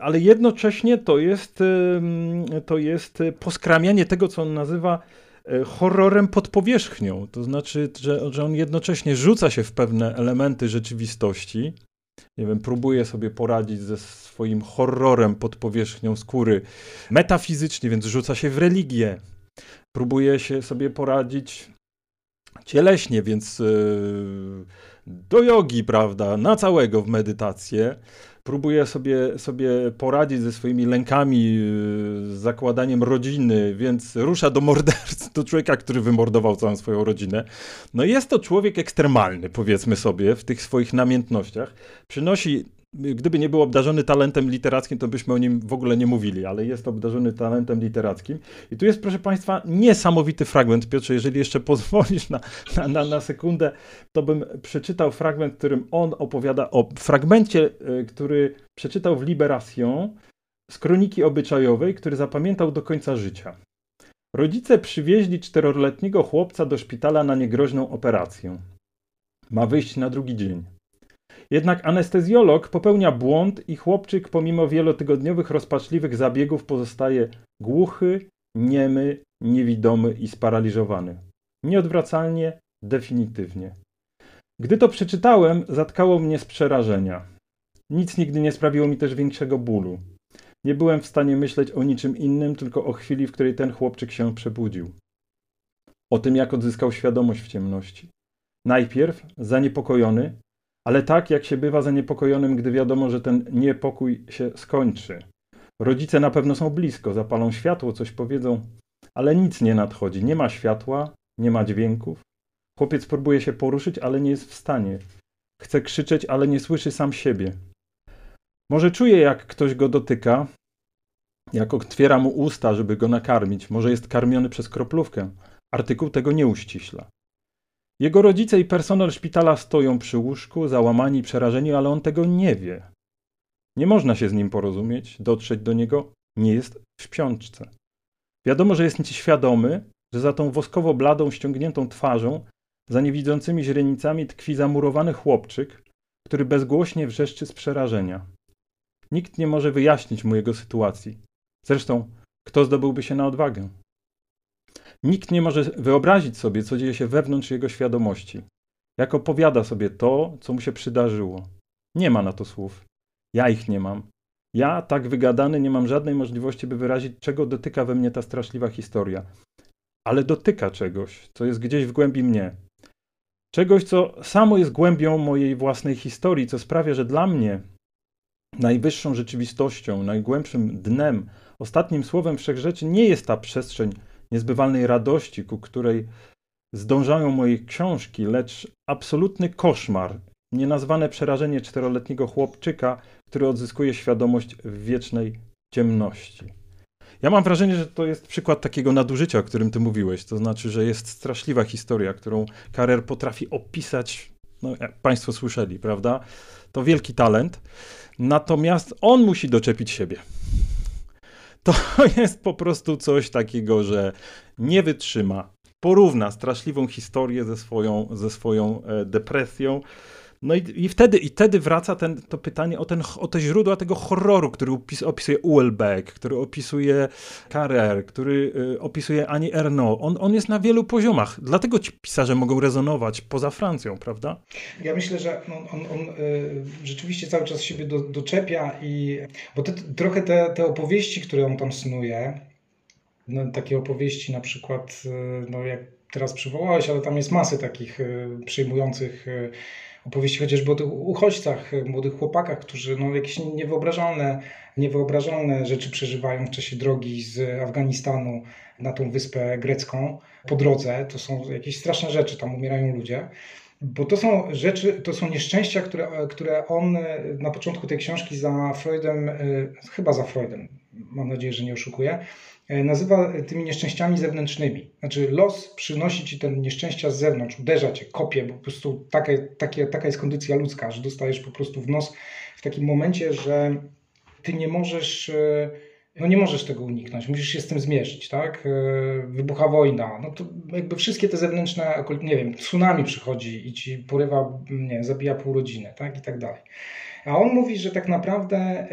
ale jednocześnie to jest, to jest poskramianie tego, co on nazywa y, horrorem pod powierzchnią. To znaczy, że, że on jednocześnie rzuca się w pewne elementy rzeczywistości, nie wiem, próbuje sobie poradzić ze swoim horrorem pod powierzchnią skóry metafizycznie, więc rzuca się w religię. Próbuje się sobie poradzić cieleśnie, więc yy, do jogi, prawda, na całego w medytację. próbuje sobie, sobie poradzić ze swoimi lękami, z zakładaniem rodziny, więc rusza do morderstwa, do człowieka, który wymordował całą swoją rodzinę. No jest to człowiek ekstremalny, powiedzmy sobie, w tych swoich namiętnościach. Przynosi gdyby nie był obdarzony talentem literackim, to byśmy o nim w ogóle nie mówili, ale jest obdarzony talentem literackim. I tu jest, proszę Państwa, niesamowity fragment. Piotrze, jeżeli jeszcze pozwolisz na, na, na, na sekundę, to bym przeczytał fragment, którym on opowiada o fragmencie, e, który przeczytał w Liberation z kroniki obyczajowej, który zapamiętał do końca życia. Rodzice przywieźli czteroletniego chłopca do szpitala na niegroźną operację. Ma wyjść na drugi dzień. Jednak anestezjolog popełnia błąd i chłopczyk pomimo wielotygodniowych rozpaczliwych zabiegów pozostaje głuchy, niemy, niewidomy i sparaliżowany. Nieodwracalnie, definitywnie. Gdy to przeczytałem, zatkało mnie z przerażenia. Nic nigdy nie sprawiło mi też większego bólu. Nie byłem w stanie myśleć o niczym innym, tylko o chwili, w której ten chłopczyk się przebudził. O tym, jak odzyskał świadomość w ciemności. Najpierw, zaniepokojony, ale tak jak się bywa zaniepokojonym, gdy wiadomo, że ten niepokój się skończy. Rodzice na pewno są blisko, zapalą światło, coś powiedzą, ale nic nie nadchodzi. Nie ma światła, nie ma dźwięków. Chłopiec próbuje się poruszyć, ale nie jest w stanie. Chce krzyczeć, ale nie słyszy sam siebie. Może czuje, jak ktoś go dotyka, jak otwiera mu usta, żeby go nakarmić. Może jest karmiony przez kroplówkę. Artykuł tego nie uściśla. Jego rodzice i personel szpitala stoją przy łóżku, załamani przerażeni, ale on tego nie wie. Nie można się z nim porozumieć, dotrzeć do niego, nie jest w śpiączce. Wiadomo, że jest świadomy, że za tą woskowo bladą, ściągniętą twarzą, za niewidzącymi źrenicami tkwi zamurowany chłopczyk, który bezgłośnie wrzeszczy z przerażenia. Nikt nie może wyjaśnić mu jego sytuacji. Zresztą, kto zdobyłby się na odwagę? Nikt nie może wyobrazić sobie, co dzieje się wewnątrz jego świadomości. Jak opowiada sobie to, co mu się przydarzyło. Nie ma na to słów. Ja ich nie mam. Ja, tak wygadany, nie mam żadnej możliwości, by wyrazić, czego dotyka we mnie ta straszliwa historia. Ale dotyka czegoś, co jest gdzieś w głębi mnie. Czegoś, co samo jest głębią mojej własnej historii, co sprawia, że dla mnie najwyższą rzeczywistością, najgłębszym dnem, ostatnim słowem wszechrzeczy nie jest ta przestrzeń niezbywalnej radości, ku której zdążają moje książki, lecz absolutny koszmar, nienazwane przerażenie czteroletniego chłopczyka, który odzyskuje świadomość w wiecznej ciemności. Ja mam wrażenie, że to jest przykład takiego nadużycia, o którym ty mówiłeś. To znaczy, że jest straszliwa historia, którą Karer potrafi opisać, no jak Państwo słyszeli, prawda? To wielki talent. Natomiast on musi doczepić siebie to jest po prostu coś takiego, że nie wytrzyma, porówna straszliwą historię ze swoją, ze swoją e, depresją. No i, i, wtedy, i wtedy wraca ten, to pytanie o, ten, o te źródła tego horroru, który opis, opisuje Uelbeck, który opisuje Carrer, który y, opisuje Annie Ernaux. On, on jest na wielu poziomach. Dlatego ci pisarze mogą rezonować poza Francją, prawda? Ja myślę, że on, on, on y, rzeczywiście cały czas siebie do, doczepia i... Bo te, trochę te, te opowieści, które on tam snuje, no, takie opowieści na przykład, y, no jak teraz przywołałeś, ale tam jest masy takich y, przejmujących y, opowieści chociażby o tych uchodźcach, młodych chłopakach, którzy no, jakieś niewyobrażalne, niewyobrażalne rzeczy przeżywają w czasie drogi z Afganistanu na tą wyspę grecką po drodze. To są jakieś straszne rzeczy, tam umierają ludzie. Bo to są rzeczy, to są nieszczęścia, które, które on na początku tej książki za Freudem, chyba za Freudem, mam nadzieję, że nie oszukuje, E, nazywa tymi nieszczęściami zewnętrznymi. Znaczy los przynosi ci te nieszczęścia z zewnątrz, uderza cię, kopie, po prostu taka, takie, taka jest kondycja ludzka, że dostajesz po prostu w nos w takim momencie, że ty nie możesz, e, no nie możesz tego uniknąć, musisz się z tym zmierzyć, tak? E, wybucha wojna, no to jakby wszystkie te zewnętrzne, nie wiem, tsunami przychodzi i ci porywa, nie zabija pół rodziny, tak? I tak dalej. A on mówi, że tak naprawdę, e,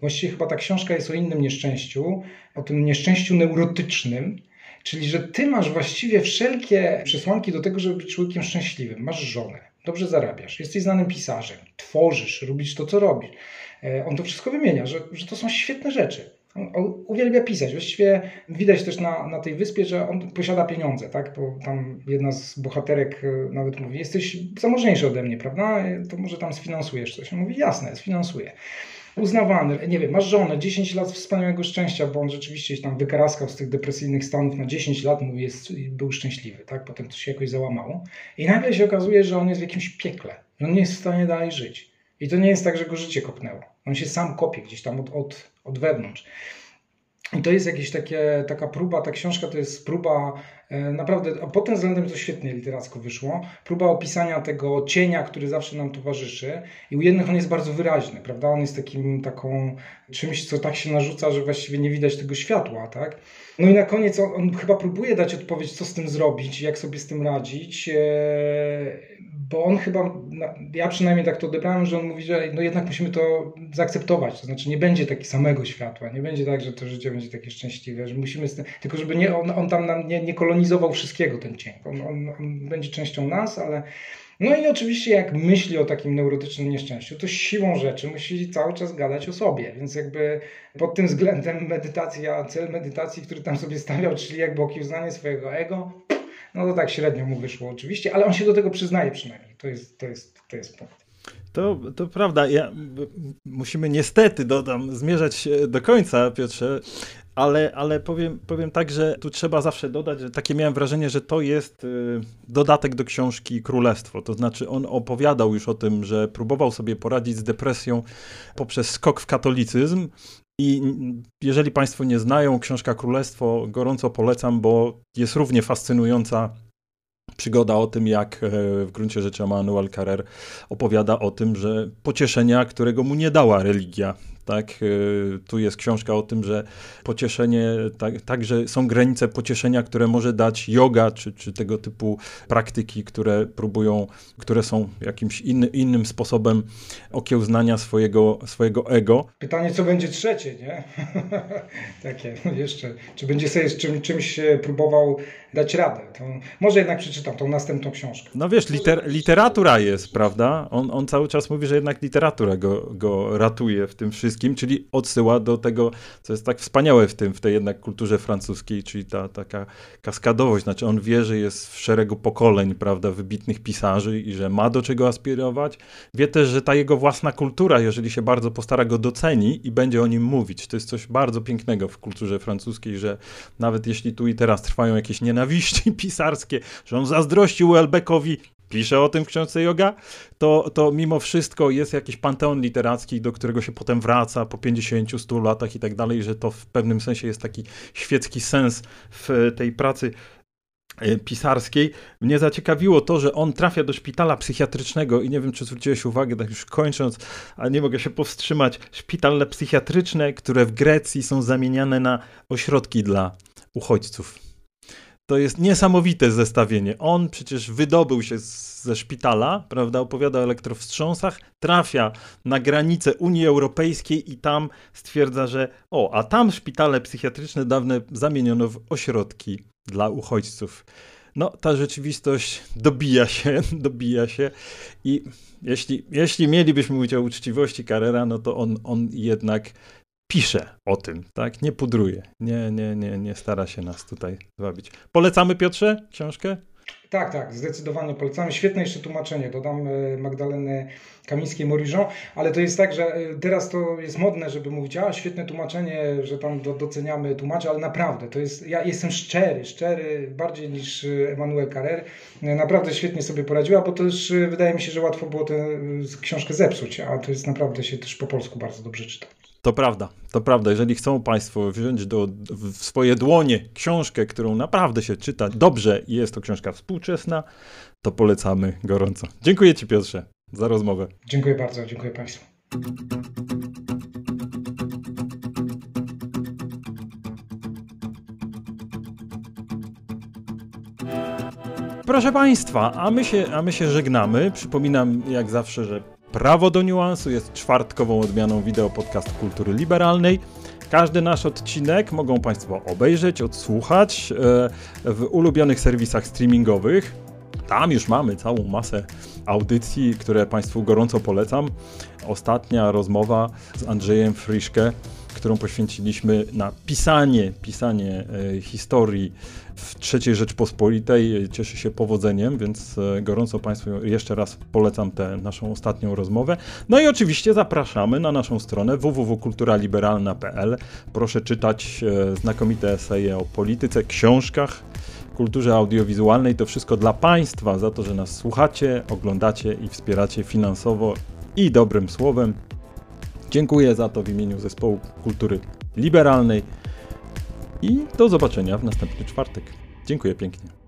właściwie chyba ta książka jest o innym nieszczęściu, o tym nieszczęściu neurotycznym, czyli że ty masz właściwie wszelkie przesłanki do tego, żeby być człowiekiem szczęśliwym. Masz żonę, dobrze zarabiasz, jesteś znanym pisarzem, tworzysz, robisz to, co robisz. E, on to wszystko wymienia, że, że to są świetne rzeczy. Uwielbia pisać. Właściwie widać też na, na tej wyspie, że on posiada pieniądze, tak? Bo tam jedna z bohaterek e, nawet mówi, jesteś zamożniejszy ode mnie, prawda? To może tam sfinansujesz coś. On mówi, jasne, sfinansuję. Uznawany, nie wiem, masz żonę, 10 lat wspaniałego szczęścia, bo on rzeczywiście się tam wykaraskał z tych depresyjnych stanów na 10 lat, mówi, jest, był szczęśliwy, tak? Potem to się jakoś załamało. I nagle się okazuje, że on jest w jakimś piekle, że on nie jest w stanie dalej żyć. I to nie jest tak, że go życie kopnęło. On się sam kopie gdzieś tam od, od, od wewnątrz. I to jest jakieś takie, taka próba, ta książka to jest próba naprawdę, a pod tym względem to świetnie literacko wyszło, próba opisania tego cienia, który zawsze nam towarzyszy i u jednych on jest bardzo wyraźny, prawda, on jest takim, taką czymś, co tak się narzuca, że właściwie nie widać tego światła, tak. No i na koniec on, on chyba próbuje dać odpowiedź, co z tym zrobić, jak sobie z tym radzić, e, bo on chyba, ja przynajmniej tak to odebrałem, że on mówi, że no jednak musimy to zaakceptować, to znaczy nie będzie takiego samego światła, nie będzie tak, że to życie będzie takie szczęśliwe, że musimy, tym, tylko żeby nie, on, on tam nam nie, nie kolonizował wszystkiego ten cień, on, on, on będzie częścią nas, ale no i oczywiście jak myśli o takim neurotycznym nieszczęściu, to siłą rzeczy musi cały czas gadać o sobie, więc jakby pod tym względem medytacja, cel medytacji, który tam sobie stawiał, czyli jakby okiełznanie swojego ego, no to tak średnio mu wyszło oczywiście, ale on się do tego przyznaje przynajmniej. To jest, to jest, to jest punkt. To, to prawda. Ja, musimy niestety, dodam, zmierzać do końca, Piotrze, ale, ale powiem, powiem tak, że tu trzeba zawsze dodać, że takie miałem wrażenie, że to jest y, dodatek do książki Królestwo. To znaczy on opowiadał już o tym, że próbował sobie poradzić z depresją poprzez skok w katolicyzm i jeżeli Państwo nie znają, książka Królestwo gorąco polecam, bo jest równie fascynująca przygoda o tym, jak e, w gruncie rzeczy Emmanuel Carrer opowiada o tym, że pocieszenia, którego mu nie dała religia, tak? Y, tu jest książka o tym, że pocieszenie, tak, także są granice pocieszenia, które może dać yoga, czy, czy tego typu praktyki, które próbują, które są jakimś inny, innym sposobem okiełznania swojego, swojego ego. Pytanie, co będzie trzecie, nie? Takie jeszcze. Czy będzie sobie z czym, czymś próbował dać radę? To może jednak przeczytam tą następną książkę. No wiesz, liter, literatura jest, prawda? On, on cały czas mówi, że jednak literatura go, go ratuje w tym wszystkim czyli odsyła do tego, co jest tak wspaniałe w tym, w tej jednak kulturze francuskiej, czyli ta taka kaskadowość, znaczy on wie, że jest w szeregu pokoleń, prawda, wybitnych pisarzy i że ma do czego aspirować. Wie też, że ta jego własna kultura, jeżeli się bardzo postara, go doceni i będzie o nim mówić. To jest coś bardzo pięknego w kulturze francuskiej, że nawet jeśli tu i teraz trwają jakieś nienawiści pisarskie, że on zazdrościł Welbeckowi, pisze o tym w książce Yoga, to, to mimo wszystko jest jakiś panteon literacki, do którego się potem wraca po 50, 100 latach i tak dalej, że to w pewnym sensie jest taki świecki sens w tej pracy e, pisarskiej. Mnie zaciekawiło to, że on trafia do szpitala psychiatrycznego i nie wiem, czy zwróciłeś uwagę, tak już kończąc, ale nie mogę się powstrzymać, szpitale psychiatryczne, które w Grecji są zamieniane na ośrodki dla uchodźców. To jest niesamowite zestawienie. On przecież wydobył się ze szpitala, prawda, opowiada o elektrowstrząsach, trafia na granicę Unii Europejskiej i tam stwierdza, że o, a tam szpitale psychiatryczne dawne zamieniono w ośrodki dla uchodźców. No, ta rzeczywistość dobija się, dobija się i jeśli, jeśli mielibyśmy mówić o uczciwości Carrera, no to on, on jednak pisze o tym, tak? Nie pudruje, nie, nie, nie, nie stara się nas tutaj zwabić. Polecamy Piotrze książkę? Tak, tak, zdecydowanie polecamy. Świetne jeszcze tłumaczenie. Dodam e, Magdaleny Kamińskiej-Moriżą, ale to jest tak, że e, teraz to jest modne, żeby mówić, a świetne tłumaczenie, że tam doceniamy tłumaczy, ale naprawdę, to jest, ja jestem szczery, szczery bardziej niż Emmanuel Carrer. E, naprawdę świetnie sobie poradziła, bo też wydaje mi się, że łatwo było tę książkę zepsuć, a to jest naprawdę się też po polsku bardzo dobrze czyta. To prawda, to prawda. Jeżeli chcą Państwo wziąć do, w swoje dłonie książkę, którą naprawdę się czyta dobrze i jest to książka współczesna, to polecamy gorąco. Dziękuję Ci Piotrze za rozmowę. Dziękuję bardzo, dziękuję Państwu. Proszę Państwa, a my, się, a my się żegnamy. Przypominam jak zawsze, że Prawo do niuansu jest czwartkową odmianą wideo podcast kultury liberalnej. Każdy nasz odcinek mogą Państwo obejrzeć, odsłuchać e, w ulubionych serwisach streamingowych. Tam już mamy całą masę audycji, które Państwu gorąco polecam. Ostatnia rozmowa z Andrzejem Friszke którą poświęciliśmy na pisanie, pisanie e, historii w III Rzeczpospolitej. Cieszy się powodzeniem, więc e, gorąco Państwu jeszcze raz polecam tę naszą ostatnią rozmowę. No i oczywiście zapraszamy na naszą stronę www.kulturaliberalna.pl. Proszę czytać e, znakomite eseje o polityce, książkach, kulturze audiowizualnej. To wszystko dla Państwa, za to, że nas słuchacie, oglądacie i wspieracie finansowo i dobrym słowem. Dziękuję za to w imieniu Zespołu Kultury Liberalnej i do zobaczenia w następny czwartek. Dziękuję pięknie.